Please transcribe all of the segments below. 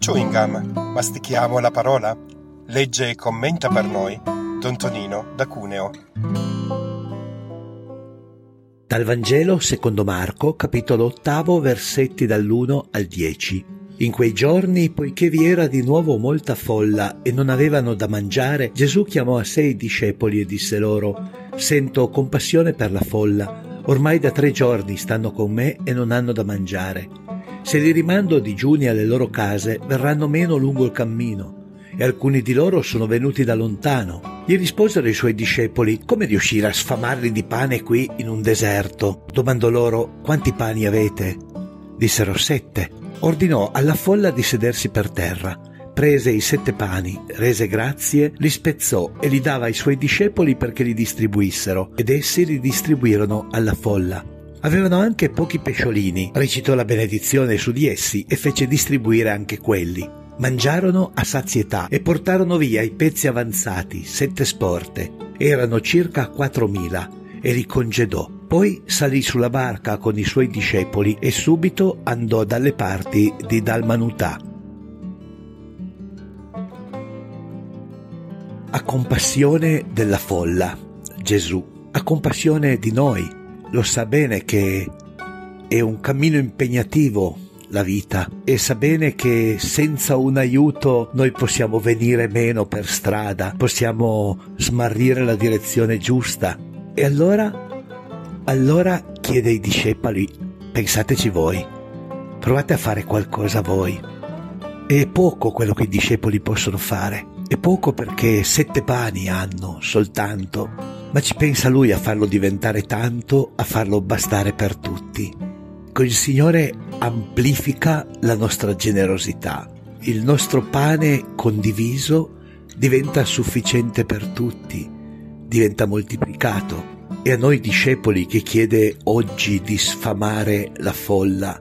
Chewing gum, mastichiamo la parola? Legge e commenta per noi Don Tonino da Cuneo. Dal Vangelo secondo Marco, capitolo ottavo, versetti dall'1 al 10. In quei giorni, poiché vi era di nuovo molta folla e non avevano da mangiare, Gesù chiamò a sé i discepoli e disse loro, Sento compassione per la folla, ormai da tre giorni stanno con me e non hanno da mangiare. Se li rimando a digiuni alle loro case, verranno meno lungo il cammino. E alcuni di loro sono venuti da lontano. Gli risposero i suoi discepoli, come riuscire a sfamarli di pane qui in un deserto? Domandò loro, quanti pani avete? Dissero sette. Ordinò alla folla di sedersi per terra. Prese i sette pani, rese grazie, li spezzò e li dava ai suoi discepoli perché li distribuissero, ed essi li distribuirono alla folla. Avevano anche pochi pesciolini, recitò la benedizione su di essi e fece distribuire anche quelli. Mangiarono a sazietà e portarono via i pezzi avanzati, sette sporte. Erano circa quattromila e li congedò. Poi salì sulla barca con i suoi discepoli e subito andò dalle parti di Dalmanutà. Ha compassione della folla, Gesù, ha compassione di noi lo sa bene che è un cammino impegnativo la vita e sa bene che senza un aiuto noi possiamo venire meno per strada, possiamo smarrire la direzione giusta. E allora, allora chiede ai discepoli, pensateci voi, provate a fare qualcosa voi. È poco quello che i discepoli possono fare, è poco perché sette pani hanno soltanto ma ci pensa lui a farlo diventare tanto, a farlo bastare per tutti. Il Signore amplifica la nostra generosità. Il nostro pane condiviso diventa sufficiente per tutti, diventa moltiplicato. E a noi discepoli che chiede oggi di sfamare la folla,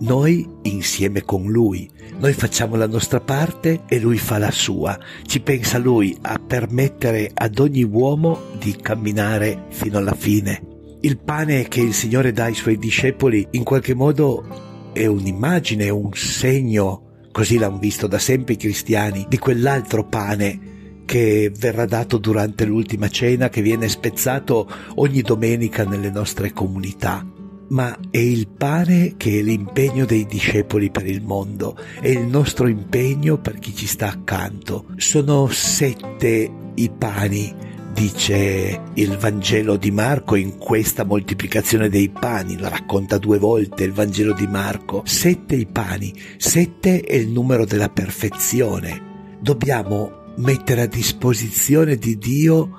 noi insieme con lui, noi facciamo la nostra parte e lui fa la sua. Ci pensa lui a permettere ad ogni uomo di camminare fino alla fine. Il pane che il Signore dà ai suoi discepoli in qualche modo è un'immagine, un segno, così l'hanno visto da sempre i cristiani, di quell'altro pane che verrà dato durante l'ultima cena, che viene spezzato ogni domenica nelle nostre comunità ma è il pane che è l'impegno dei discepoli per il mondo, è il nostro impegno per chi ci sta accanto. Sono sette i pani, dice il Vangelo di Marco in questa moltiplicazione dei pani, la racconta due volte il Vangelo di Marco. Sette i pani, sette è il numero della perfezione. Dobbiamo mettere a disposizione di Dio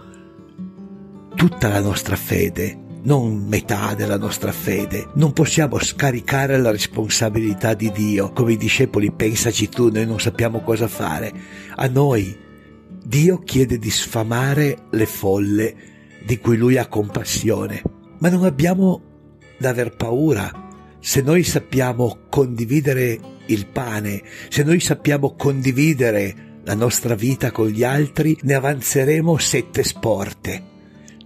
tutta la nostra fede non metà della nostra fede. Non possiamo scaricare la responsabilità di Dio. Come i discepoli, pensaci tu, noi non sappiamo cosa fare. A noi Dio chiede di sfamare le folle di cui Lui ha compassione. Ma non abbiamo da aver paura. Se noi sappiamo condividere il pane, se noi sappiamo condividere la nostra vita con gli altri, ne avanzeremo sette sporte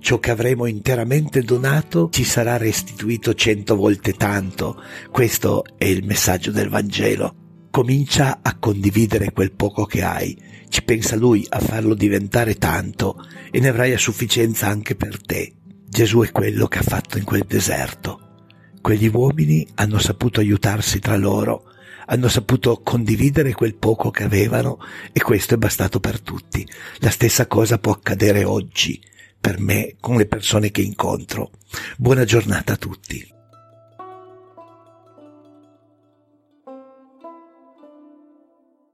ciò che avremo interamente donato ci sarà restituito cento volte tanto. Questo è il messaggio del Vangelo. Comincia a condividere quel poco che hai, ci pensa lui a farlo diventare tanto e ne avrai a sufficienza anche per te. Gesù è quello che ha fatto in quel deserto. Quegli uomini hanno saputo aiutarsi tra loro, hanno saputo condividere quel poco che avevano e questo è bastato per tutti. La stessa cosa può accadere oggi per me con le persone che incontro. Buona giornata a tutti.